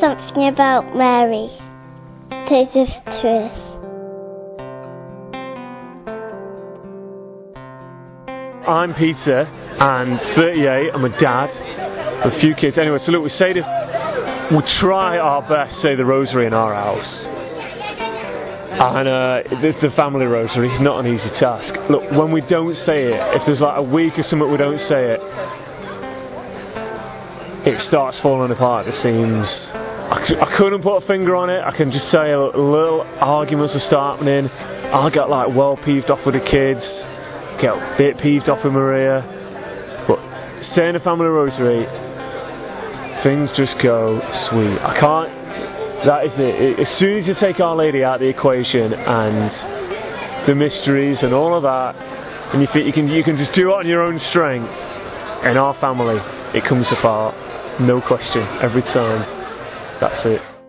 something about Mary. Take this to. I'm Peter, and 38. I'm a dad with a few kids. Anyway, so look, we say the, we try our best to say the rosary in our house. And uh, it's the family rosary, not an easy task. Look, when we don't say it, if there's like a week or something we don't say it, it starts falling apart at the seams. I, couldn't put a finger on it. I can just say a little arguments are starting. I get like well peeved off with the kids, get a bit peeved off with Maria. But saying the family rosary, things just go sweet. I can't. That is it. As soon as you take Our Lady out of the equation and the mysteries and all of that, and you think you can you can just do it on your own strength. In our family, it comes apart, no question, every time. That's it.